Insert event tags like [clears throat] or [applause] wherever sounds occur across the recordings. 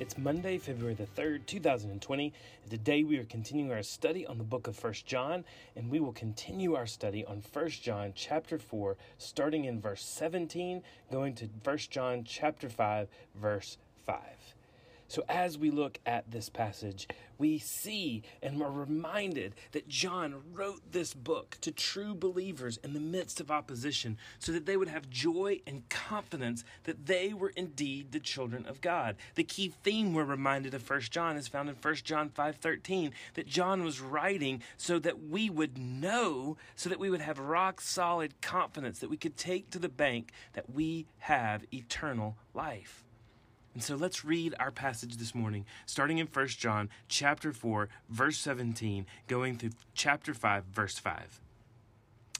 It's Monday, February the 3rd, 2020, and today we are continuing our study on the book of First John, and we will continue our study on First John chapter 4, starting in verse 17, going to First John chapter 5, verse 5. So, as we look at this passage, we see and are reminded that John wrote this book to true believers in the midst of opposition so that they would have joy and confidence that they were indeed the children of God. The key theme we're reminded of 1 John is found in 1 John 5:13 that John was writing so that we would know, so that we would have rock solid confidence that we could take to the bank that we have eternal life. And so let's read our passage this morning, starting in 1 John chapter 4, verse 17, going through chapter 5, verse 5.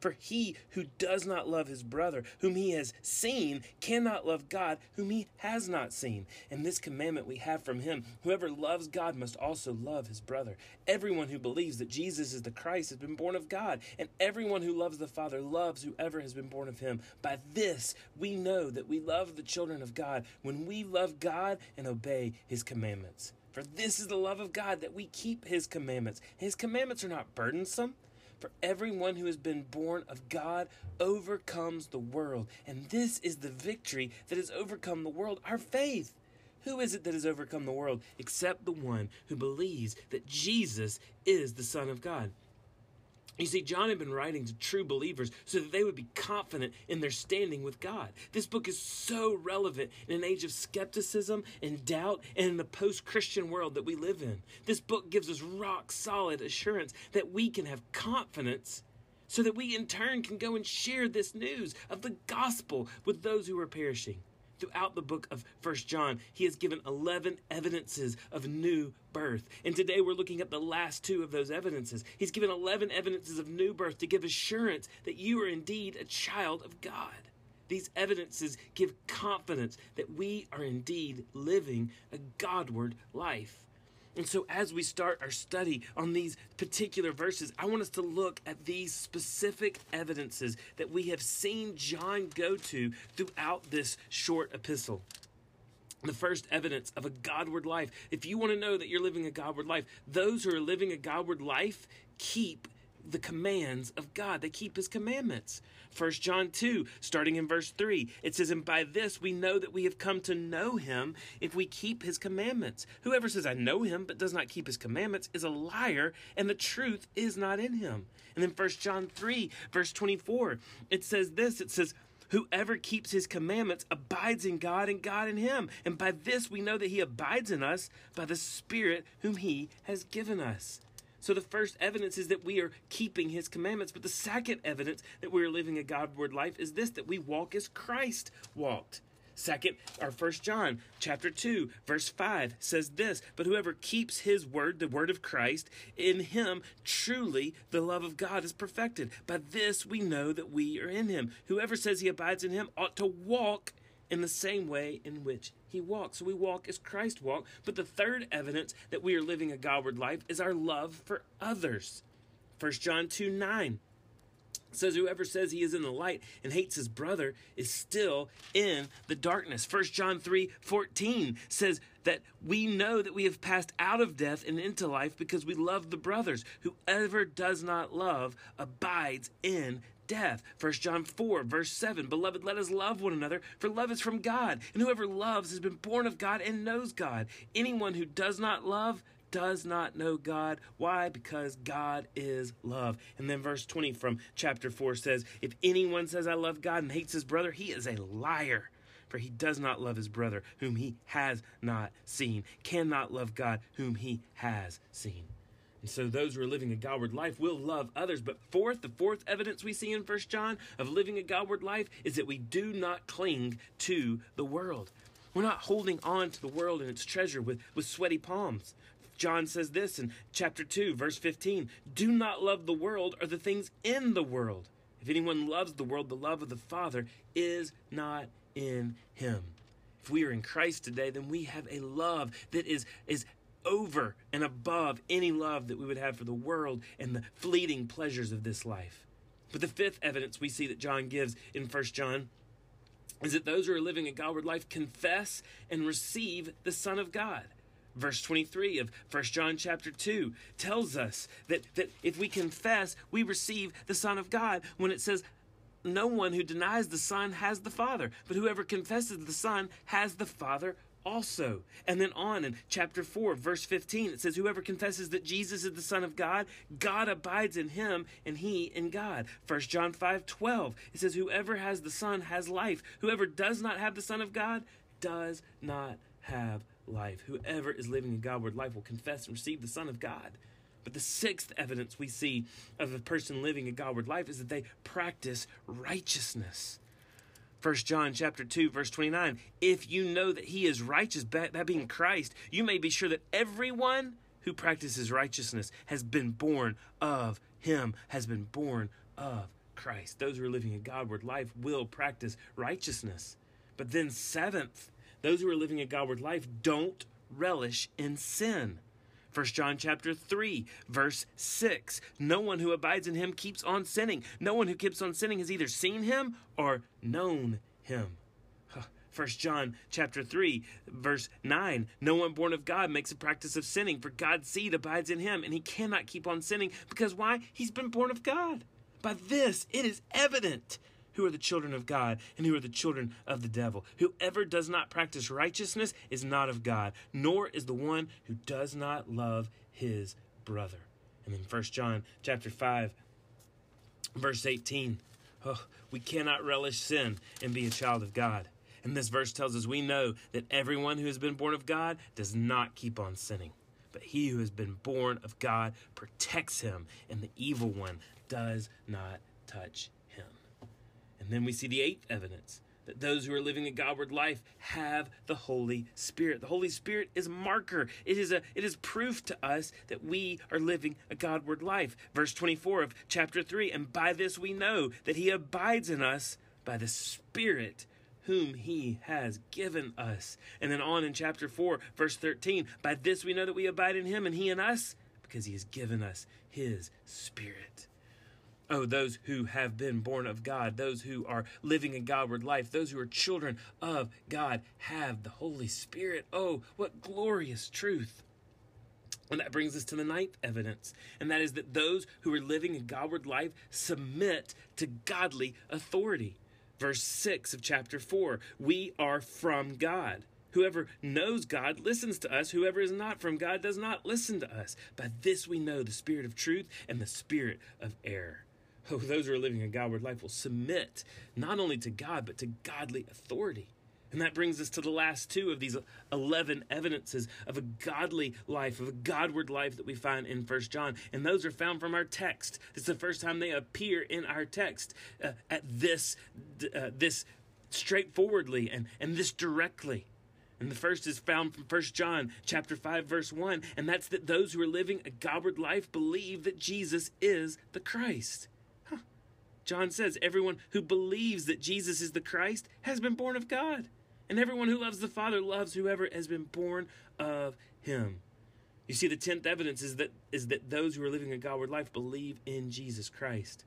For he who does not love his brother, whom he has seen, cannot love God, whom he has not seen. And this commandment we have from him whoever loves God must also love his brother. Everyone who believes that Jesus is the Christ has been born of God, and everyone who loves the Father loves whoever has been born of him. By this we know that we love the children of God when we love God and obey his commandments. For this is the love of God that we keep his commandments. His commandments are not burdensome. For everyone who has been born of God overcomes the world. And this is the victory that has overcome the world, our faith. Who is it that has overcome the world except the one who believes that Jesus is the Son of God? You see, John had been writing to true believers so that they would be confident in their standing with God. This book is so relevant in an age of skepticism and doubt and in the post Christian world that we live in. This book gives us rock solid assurance that we can have confidence so that we in turn can go and share this news of the gospel with those who are perishing throughout the book of First John, he has given 11 evidences of new birth. And today we're looking at the last two of those evidences. He's given 11 evidences of new birth to give assurance that you are indeed a child of God. These evidences give confidence that we are indeed living a Godward life. And so, as we start our study on these particular verses, I want us to look at these specific evidences that we have seen John go to throughout this short epistle. The first evidence of a Godward life. If you want to know that you're living a Godward life, those who are living a Godward life keep the commands of God. They keep his commandments. 1 John 2, starting in verse 3, it says, And by this we know that we have come to know him if we keep his commandments. Whoever says, I know him, but does not keep his commandments is a liar, and the truth is not in him. And then 1 John 3, verse 24, it says this it says, Whoever keeps his commandments abides in God and God in him. And by this we know that he abides in us by the Spirit whom he has given us. So the first evidence is that we are keeping his commandments. But the second evidence that we are living a Godward life is this that we walk as Christ walked. Second, our first John chapter 2, verse 5 says this, but whoever keeps his word, the word of Christ, in him truly the love of God is perfected. By this we know that we are in him. Whoever says he abides in him ought to walk in the same way in which he walked. So we walk as Christ walked. But the third evidence that we are living a Godward life is our love for others. 1 John 2 9 says whoever says he is in the light and hates his brother is still in the darkness 1 john 3 14 says that we know that we have passed out of death and into life because we love the brothers whoever does not love abides in death. 1 John 4, verse 7 Beloved, let us love one another, for love is from God, and whoever loves has been born of God and knows God. Anyone who does not love does not know God. Why? Because God is love. And then verse 20 from chapter 4 says, If anyone says, I love God and hates his brother, he is a liar. for he does not love his brother whom he has not seen, cannot love God whom he has seen. And so those who are living a Godward life will love others. But fourth, the fourth evidence we see in First John of living a Godward life is that we do not cling to the world. We're not holding on to the world and its treasure with, with sweaty palms. John says this in chapter 2, verse 15 Do not love the world or the things in the world. If anyone loves the world, the love of the Father is not in him. If we are in Christ today, then we have a love that is, is over and above any love that we would have for the world and the fleeting pleasures of this life. But the fifth evidence we see that John gives in 1 John is that those who are living a Godward life confess and receive the Son of God. Verse 23 of 1 John chapter 2 tells us that, that if we confess, we receive the Son of God when it says, No one who denies the Son has the Father, but whoever confesses the Son has the Father also. And then on in chapter 4, verse 15, it says, Whoever confesses that Jesus is the Son of God, God abides in him, and he in God. 1 John 5 12, it says, Whoever has the Son has life. Whoever does not have the Son of God does not have life. Whoever is living a Godward life will confess and receive the Son of God. But the sixth evidence we see of a person living a Godward life is that they practice righteousness. 1 John chapter 2 verse 29 if you know that he is righteous that being Christ you may be sure that everyone who practices righteousness has been born of him has been born of Christ. Those who are living a godward life will practice righteousness. But then seventh those who are living a godward life don't relish in sin 1 John chapter 3 verse 6 No one who abides in him keeps on sinning. No one who keeps on sinning has either seen him or known him. 1 John chapter 3 verse 9 No one born of God makes a practice of sinning for God's seed abides in him and he cannot keep on sinning because why? He's been born of God. By this it is evident who are the children of God and who are the children of the devil. Whoever does not practice righteousness is not of God, nor is the one who does not love his brother. And then 1 John chapter 5 verse 18. Oh, we cannot relish sin and be a child of God. And this verse tells us we know that everyone who has been born of God does not keep on sinning. But he who has been born of God protects him, and the evil one does not touch and then we see the eighth evidence that those who are living a Godward life have the Holy Spirit. The Holy Spirit is a marker. It is a it is proof to us that we are living a Godward life. Verse 24 of chapter 3, and by this we know that he abides in us by the Spirit whom he has given us. And then on in chapter 4, verse 13, by this we know that we abide in him and he in us because he has given us his Spirit. Oh, those who have been born of God, those who are living a Godward life, those who are children of God have the Holy Spirit. Oh, what glorious truth. And that brings us to the ninth evidence, and that is that those who are living a Godward life submit to godly authority. Verse 6 of chapter 4 We are from God. Whoever knows God listens to us. Whoever is not from God does not listen to us. By this we know the spirit of truth and the spirit of error. [laughs] Those who are living a Godward life will submit not only to God, but to godly authority. And that brings us to the last two of these 11 evidences of a godly life, of a Godward life that we find in First John. And those are found from our text. It's the first time they appear in our text uh, at this, uh, this straightforwardly and, and this directly. And the first is found from First John chapter 5 verse 1, and that's that those who are living a Godward life believe that Jesus is the Christ. John says, Everyone who believes that Jesus is the Christ has been born of God. And everyone who loves the Father loves whoever has been born of him. You see, the tenth evidence is that is that those who are living a Godward life believe in Jesus Christ.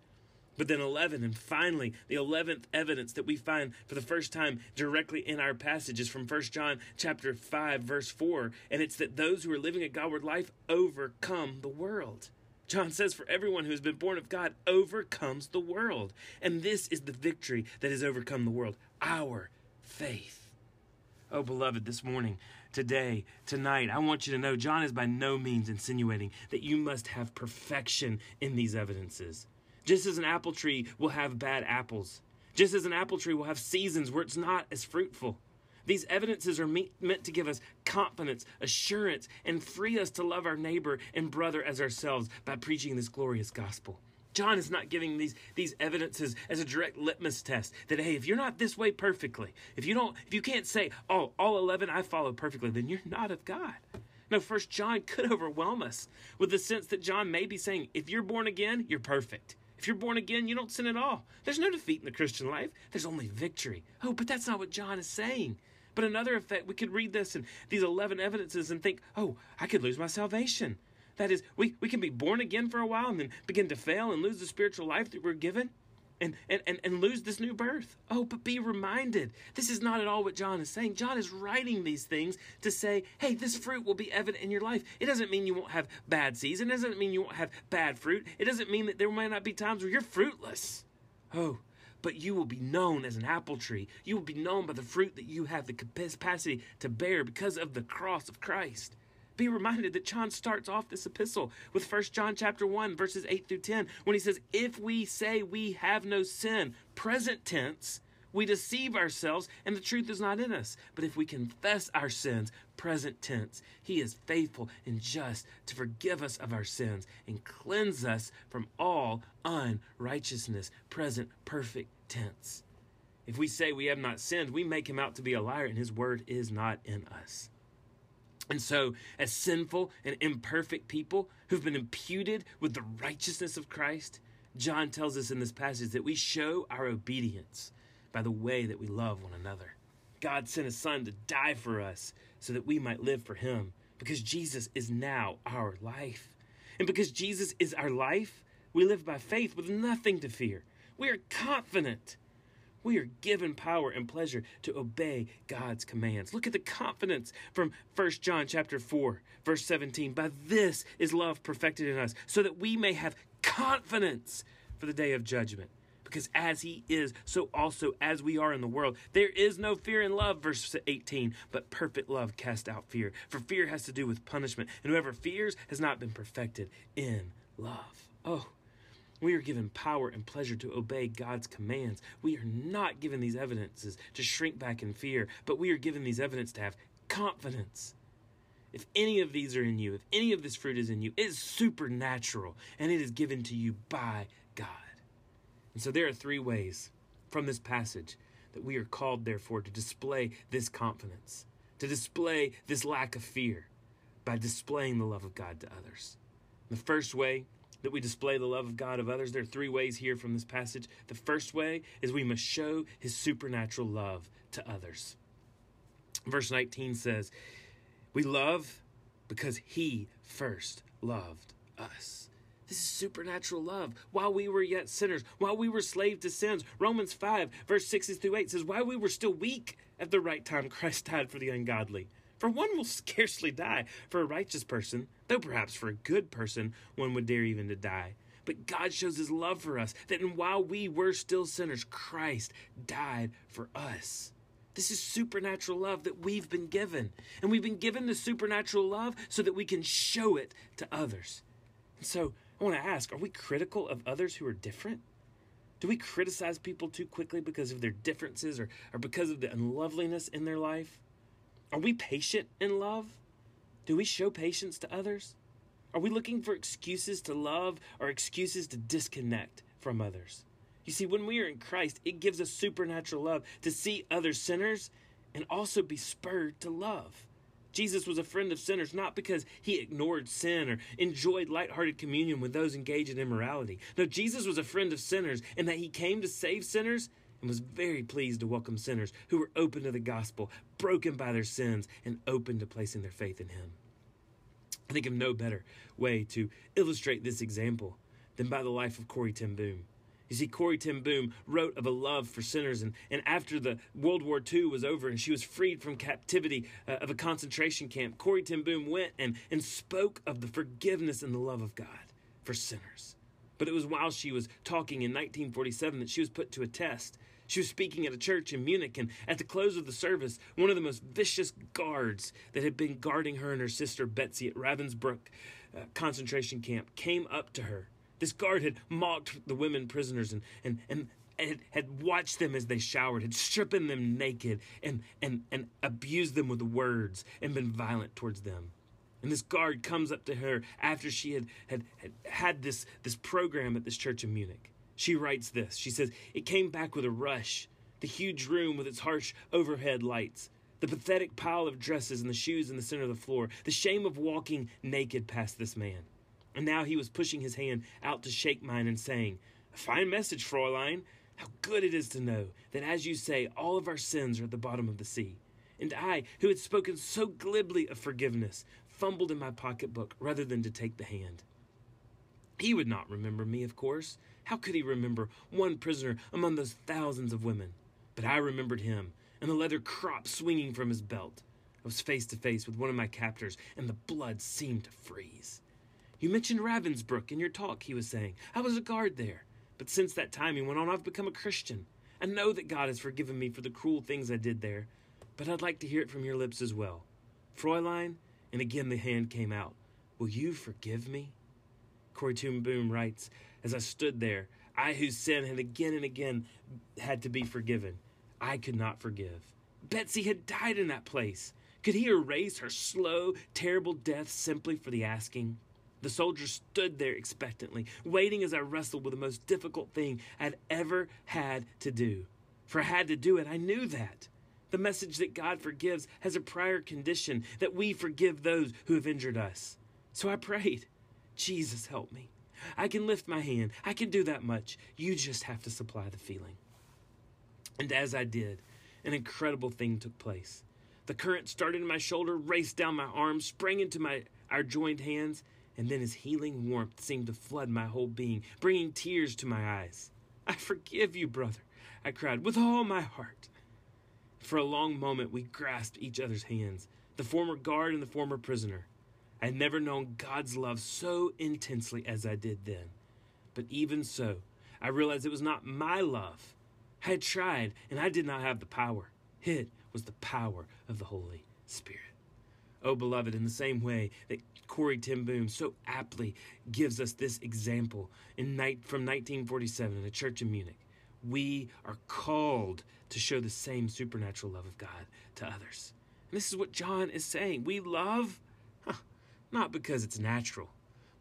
But then 11, and finally, the 11th evidence that we find for the first time directly in our passage is from 1 John chapter 5, verse 4. And it's that those who are living a Godward life overcome the world. John says, For everyone who has been born of God overcomes the world. And this is the victory that has overcome the world our faith. Oh, beloved, this morning, today, tonight, I want you to know John is by no means insinuating that you must have perfection in these evidences. Just as an apple tree will have bad apples, Just as an apple tree will have seasons where it's not as fruitful. These evidences are meant to give us confidence, assurance, and free us to love our neighbor and brother as ourselves by preaching this glorious gospel. John is not giving these, these evidences as a direct litmus test that, hey, if you're not this way perfectly, if you don't, if you can't say, oh, all 11 I follow perfectly, then you're not of God. No, first John could overwhelm us with the sense that John may be saying, if you're born again, you're perfect. If you're born again, you don't sin at all. There's no defeat in the Christian life. There's only victory. Oh, but that's not what John is saying. But another effect, we could read this and these 11 evidences and think, oh, I could lose my salvation. That is, we, we can be born again for a while and then begin to fail and lose the spiritual life that we're given and, and, and, and lose this new birth. Oh, but be reminded, this is not at all what John is saying. John is writing these things to say, hey, this fruit will be evident in your life. It doesn't mean you won't have bad seeds. It doesn't mean you won't have bad fruit. It doesn't mean that there might not be times where you're fruitless. Oh, but you will be known as an apple tree. You will be known by the fruit that you have the capacity to bear because of the cross of Christ be reminded that John starts off this epistle with 1 John chapter 1 verses 8 through 10 when he says if we say we have no sin present tense we deceive ourselves and the truth is not in us. But if we confess our sins present tense he is faithful and just to forgive us of our sins and cleanse us from all unrighteousness. Present perfect tense. If we say we have not sinned we make him out to be a liar and his word is not in us. And so, as sinful and imperfect people who've been imputed with the righteousness of Christ, John tells us in this passage that we show our obedience by the way that we love one another. God sent his son to die for us so that we might live for him because Jesus is now our life. And because Jesus is our life, we live by faith with nothing to fear. We are confident we are given power and pleasure to obey God's commands. Look at the confidence from 1 John chapter 4, verse 17. By this is love perfected in us, so that we may have confidence for the day of judgment. Because as he is, so also as we are in the world. There is no fear in love, verse 18, but perfect love casts out fear. For fear has to do with punishment, and whoever fears has not been perfected in love. Oh, we are given power and pleasure to obey God's commands. We are not given these evidences to shrink back in fear, but we are given these evidence to have confidence. If any of these are in you, if any of this fruit is in you, it is supernatural and it is given to you by God. And so there are three ways from this passage that we are called, therefore, to display this confidence, to display this lack of fear by displaying the love of God to others. The first way that we display the love of God of others. There are three ways here from this passage. The first way is we must show his supernatural love to others. Verse 19 says, We love because he first loved us. This is supernatural love. While we were yet sinners, while we were slaves to sins, Romans 5, verse 6 through 8 says, While we were still weak, at the right time Christ died for the ungodly. For one will [laughs] scarcely die for a righteous person, though perhaps for a good person one would dare even to die. But God shows his love for us, that while we were still sinners, Christ died for us. This is supernatural love that we've been given. And we've been given the supernatural love so that we can show it to others. And so I want to ask are we critical of others who are different? Do we criticize people too quickly because of their differences or, or because of the unloveliness in their life? Are we patient in love? Do we show patience to others? Are we looking for excuses to love or excuses to disconnect from others? You see, when we are in Christ, it gives us supernatural love to see other sinners and also be spurred to love. Jesus was a friend of sinners not because he ignored sin or enjoyed lighthearted communion with those engaged in immorality. No, Jesus was a friend of sinners in that he came to save sinners and was very pleased to welcome sinners who were open to the gospel, broken by their sins, and open to placing their faith in him. I think of no better way to illustrate this example than by the life of Corrie ten Boom. You see, Corrie ten Boom wrote of a love for sinners, and, and after the World War II was over and she was freed from captivity uh, of a concentration camp, Corrie ten Boom went and, and spoke of the forgiveness and the love of God for sinners. But it was while she was talking in 1947 that she was put to a test she was speaking at a church in Munich, and at the close of the service, one of the most vicious guards that had been guarding her and her sister Betsy at Ravensbrück uh, concentration camp came up to her. This guard had mocked the women prisoners and, and, and had, had watched them as they showered, had stripped them naked and, and, and abused them with words and been violent towards them. And this guard comes up to her after she had, had, had had this, this program at this church in Munich. She writes this. She says, It came back with a rush. The huge room with its harsh overhead lights, the pathetic pile of dresses and the shoes in the center of the floor, the shame of walking naked past this man. And now he was pushing his hand out to shake mine and saying, A fine message, Fräulein. How good it is to know that, as you say, all of our sins are at the bottom of the sea. And I, who had spoken so glibly of forgiveness, fumbled in my pocketbook rather than to take the hand. He would not remember me, of course. How could he remember one prisoner among those thousands of women? But I remembered him, and the leather crop swinging from his belt. I was face to face with one of my captors, and the blood seemed to freeze. You mentioned Ravensbrück in your talk, he was saying. I was a guard there. But since that time, he went on, I've become a Christian. I know that God has forgiven me for the cruel things I did there, but I'd like to hear it from your lips as well. Fräulein, and again the hand came out. Will you forgive me? Ten Boom writes, As I stood there, I whose sin had again and again had to be forgiven, I could not forgive. Betsy had died in that place. Could he erase her slow, terrible death simply for the asking? The soldier stood there expectantly, waiting as I wrestled with the most difficult thing I'd ever had to do. For I had to do it, I knew that. The message that God forgives has a prior condition that we forgive those who have injured us. So I prayed, Jesus, help me. I can lift my hand. I can do that much. You just have to supply the feeling. And as I did, an incredible thing took place. The current started in my shoulder, raced down my arm, sprang into my our joined hands, and then his healing warmth seemed to flood my whole being, bringing tears to my eyes. I forgive you, brother, I cried with all my heart. For a long moment, we grasped each other's hands, the former guard and the former prisoner. I had never known God's love so intensely as I did then. But even so, I realized it was not my love. I had tried, and I did not have the power. It was the power of the Holy Spirit. Oh, beloved, in the same way that Corrie ten Boom so aptly gives us this example in night, from 1947 in a church in Munich, we are called to show the same supernatural love of God to others. And this is what John is saying. We love huh, not because it's natural,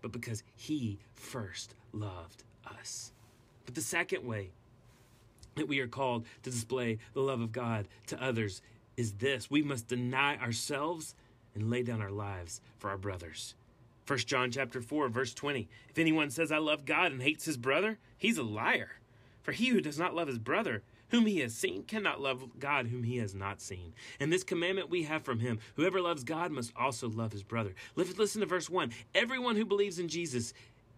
but because He first loved us. But the second way that we are called to display the love of God to others is this we must deny ourselves and lay down our lives for our brothers. 1 John chapter 4 verse 20 If anyone says I love God and hates his brother he's a liar for he who does not love his brother, whom he has seen, cannot love God whom he has not seen. And this commandment we have from him whoever loves God must also love his brother. Listen to verse 1. Everyone who believes in Jesus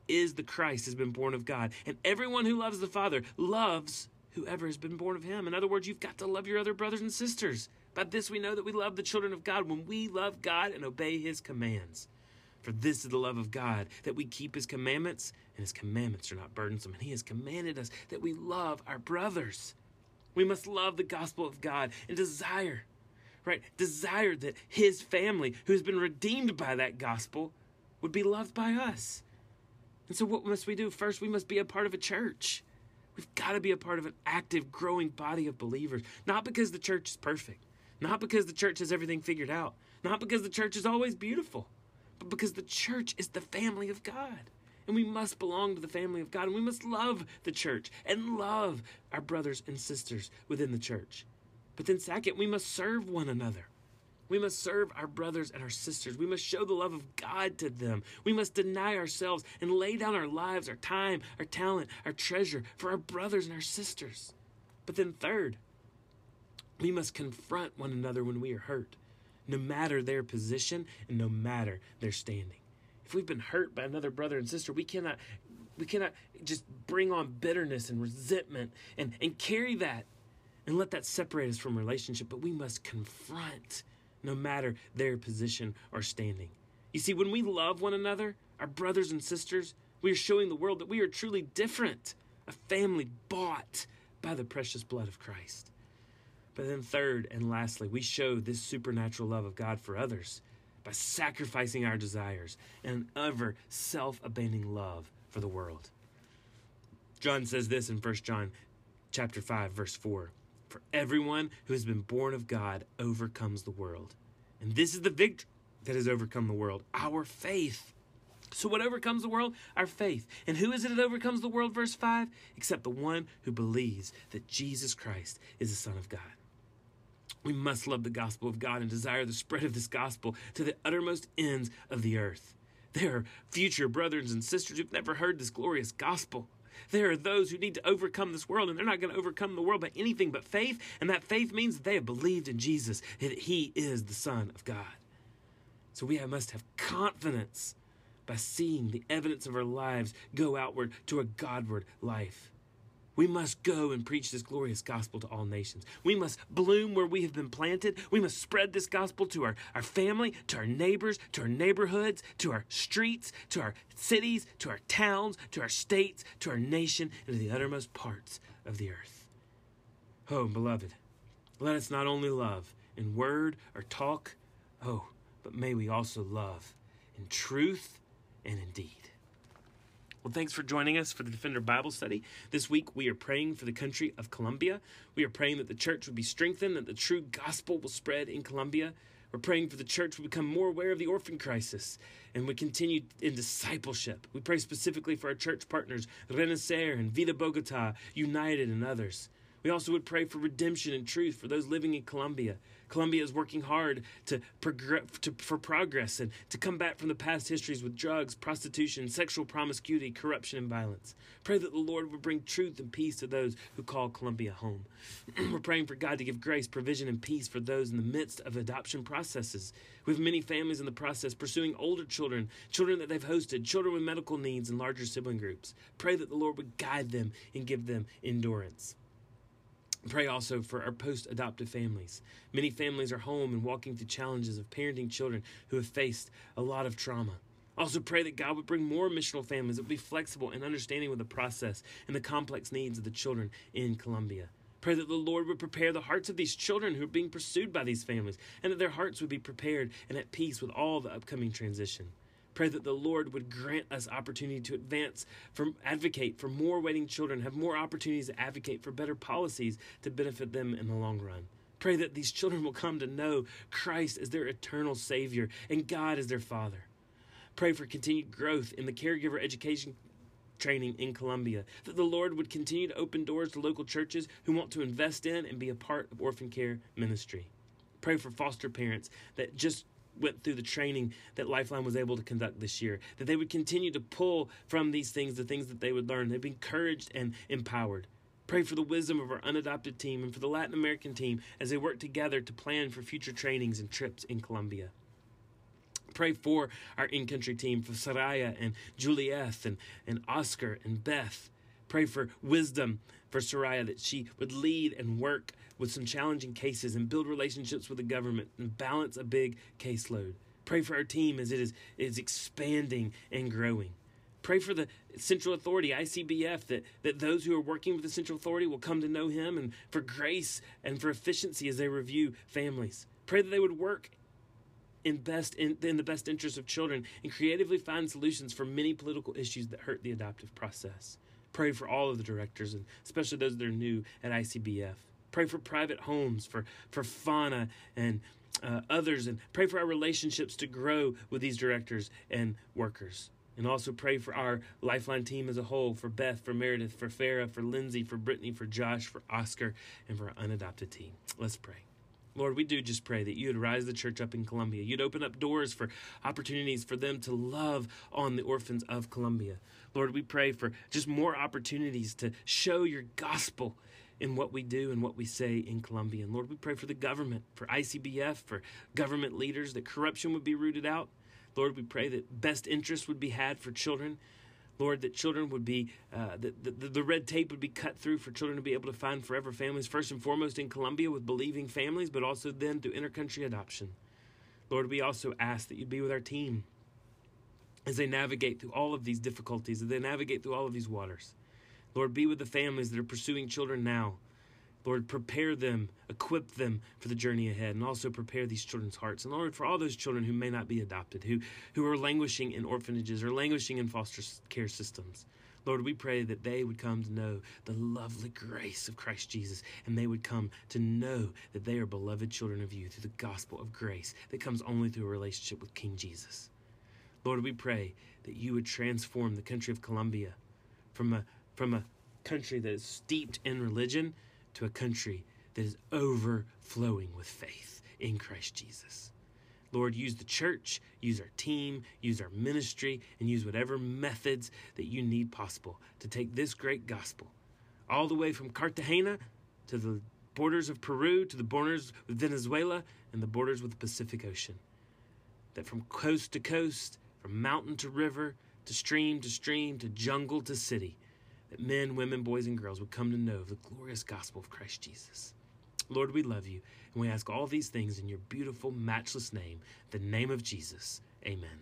is the Christ, has been born of God. And everyone who loves the Father loves whoever has been born of him. In other words, you've got to love your other brothers and sisters. By this we know that we love the children of God when we love God and obey his commands. For this is the love of God, that we keep his commandments, and his commandments are not burdensome. And he has commanded us that we love our brothers. We must love the gospel of God and desire, right? Desire that his family, who has been redeemed by that gospel, would be loved by us. And so, what must we do? First, we must be a part of a church. We've got to be a part of an active, growing body of believers. Not because the church is perfect, not because the church has everything figured out, not because the church is always beautiful but because the church is the family of God. And we must belong to the family of God. And we must love the church and love our brothers and sisters within the church. But then, second, we must serve one another. We must serve our brothers and our sisters. We must show the love of God to them. We must deny ourselves and lay down our lives, our time, our talent, our treasure for our brothers and our sisters. But then, third, we must confront one another when we are hurt no matter their position and no matter their standing. If we've been hurt by another brother and sister, we cannot we cannot just bring on bitterness and resentment and, and carry that and let that separate us from relationship, but we must confront no matter their position or standing. You see, when we love one another, our brothers and sisters, we are showing the world that we are truly different, a family bought by the precious blood of Christ. But then, third and lastly, we show this supernatural love of God for others by sacrificing our desires and ever self abandoning love for the world. John says this in 1 John chapter 5, verse 4. For everyone who has been born of God overcomes the world. And this is the victory that has overcome the world our faith. So, what overcomes the world? Our faith. And who is it that overcomes the world? Verse 5 Except the one who believes that Jesus Christ is the Son of God. We must love the gospel of God and desire the spread of this gospel to the uttermost ends of the earth. There are future brothers and sisters who've never heard this glorious gospel. There are those who need to overcome this world, and they're not going to overcome the world by anything but faith. And that faith means that they have believed in Jesus, that He is the Son of God. So we must have confidence by seeing the evidence of our lives go outward to a Godward life. We must go and preach this glorious gospel to all nations. We must bloom where we have been planted. We must spread this gospel to our, our family, to our neighbors, to our neighborhoods, to our streets, to our cities, to our towns, to our states, to our nation, and to the uttermost parts of the earth. Oh, beloved, let us not only love in word or talk, oh, but may we also love in truth and in deed. Well, thanks for joining us for the Defender Bible Study. This week we are praying for the country of Colombia. We are praying that the church will be strengthened, that the true gospel will spread in Colombia. We're praying for the church to become more aware of the orphan crisis and we continue in discipleship. We pray specifically for our church partners, Renacer and Vida Bogota, United, and others. We also would pray for redemption and truth for those living in Colombia. Colombia is working hard to, progress, to, for progress and to come back from the past histories with drugs, prostitution, sexual promiscuity, corruption, and violence. Pray that the Lord would bring truth and peace to those who call Colombia home. [clears throat] We're praying for God to give grace, provision, and peace for those in the midst of adoption processes. We have many families in the process pursuing older children, children that they've hosted, children with medical needs, and larger sibling groups. Pray that the Lord would guide them and give them endurance. Pray also for our post adoptive families. Many families are home and walking through challenges of parenting children who have faced a lot of trauma. Also, pray that God would bring more missional families that would be flexible and understanding with the process and the complex needs of the children in Colombia. Pray that the Lord would prepare the hearts of these children who are being pursued by these families, and that their hearts would be prepared and at peace with all the upcoming transition. Pray that the Lord would grant us opportunity to advance, for advocate for more waiting children, have more opportunities to advocate for better policies to benefit them in the long run. Pray that these children will come to know Christ as their eternal Savior and God as their Father. Pray for continued growth in the caregiver education training in Colombia, that the Lord would continue to open doors to local churches who want to invest in and be a part of orphan care ministry. Pray for foster parents that just went through the training that Lifeline was able to conduct this year, that they would continue to pull from these things the things that they would learn. They'd be encouraged and empowered. Pray for the wisdom of our unadopted team and for the Latin American team as they work together to plan for future trainings and trips in Colombia. Pray for our in country team, for Soraya and Juliet and, and Oscar and Beth. Pray for wisdom for Soraya that she would lead and work with some challenging cases and build relationships with the government and balance a big caseload. Pray for our team as it is, is expanding and growing. Pray for the Central Authority, ICBF, that, that those who are working with the Central Authority will come to know Him and for grace and for efficiency as they review families. Pray that they would work in best in, in the best interest of children and creatively find solutions for many political issues that hurt the adoptive process. Pray for all of the directors, and especially those that are new at ICBF. Pray for private homes, for, for FANA and uh, others, and pray for our relationships to grow with these directors and workers. And also pray for our Lifeline team as a whole for Beth, for Meredith, for Farah, for Lindsay, for Brittany, for Josh, for Oscar, and for our unadopted team. Let's pray. Lord, we do just pray that you would rise the church up in Colombia. You'd open up doors for opportunities for them to love on the orphans of Colombia. Lord, we pray for just more opportunities to show your gospel in what we do and what we say in Colombia. And Lord, we pray for the government, for ICBF, for government leaders, that corruption would be rooted out. Lord, we pray that best interest would be had for children. Lord, that children would be, uh, that the, the red tape would be cut through for children to be able to find forever families, first and foremost in Colombia with believing families, but also then through intercountry adoption. Lord, we also ask that you'd be with our team as they navigate through all of these difficulties, as they navigate through all of these waters. Lord, be with the families that are pursuing children now. Lord, prepare them, equip them for the journey ahead, and also prepare these children's hearts. And Lord, for all those children who may not be adopted, who, who are languishing in orphanages or languishing in foster care systems, Lord, we pray that they would come to know the lovely grace of Christ Jesus, and they would come to know that they are beloved children of you through the gospel of grace that comes only through a relationship with King Jesus. Lord, we pray that you would transform the country of Colombia from a, from a country that is steeped in religion to a country that is overflowing with faith in Christ Jesus. Lord, use the church, use our team, use our ministry, and use whatever methods that you need possible to take this great gospel all the way from Cartagena to the borders of Peru, to the borders with Venezuela, and the borders with the Pacific Ocean. That from coast to coast, from mountain to river, to stream to stream, to jungle to city, that men, women, boys, and girls would come to know of the glorious gospel of Christ Jesus. Lord, we love you, and we ask all these things in your beautiful, matchless name, the name of Jesus. Amen.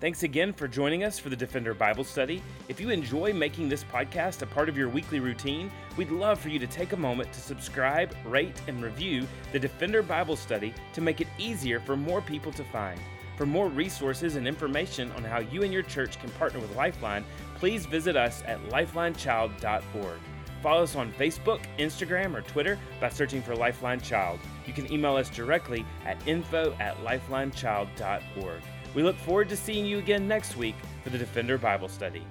Thanks again for joining us for the Defender Bible Study. If you enjoy making this podcast a part of your weekly routine, we'd love for you to take a moment to subscribe, rate, and review the Defender Bible Study to make it easier for more people to find. For more resources and information on how you and your church can partner with Lifeline, please visit us at lifelinechild.org. Follow us on Facebook, Instagram, or Twitter by searching for Lifeline Child. You can email us directly at info at lifelinechild.org. We look forward to seeing you again next week for the Defender Bible Study.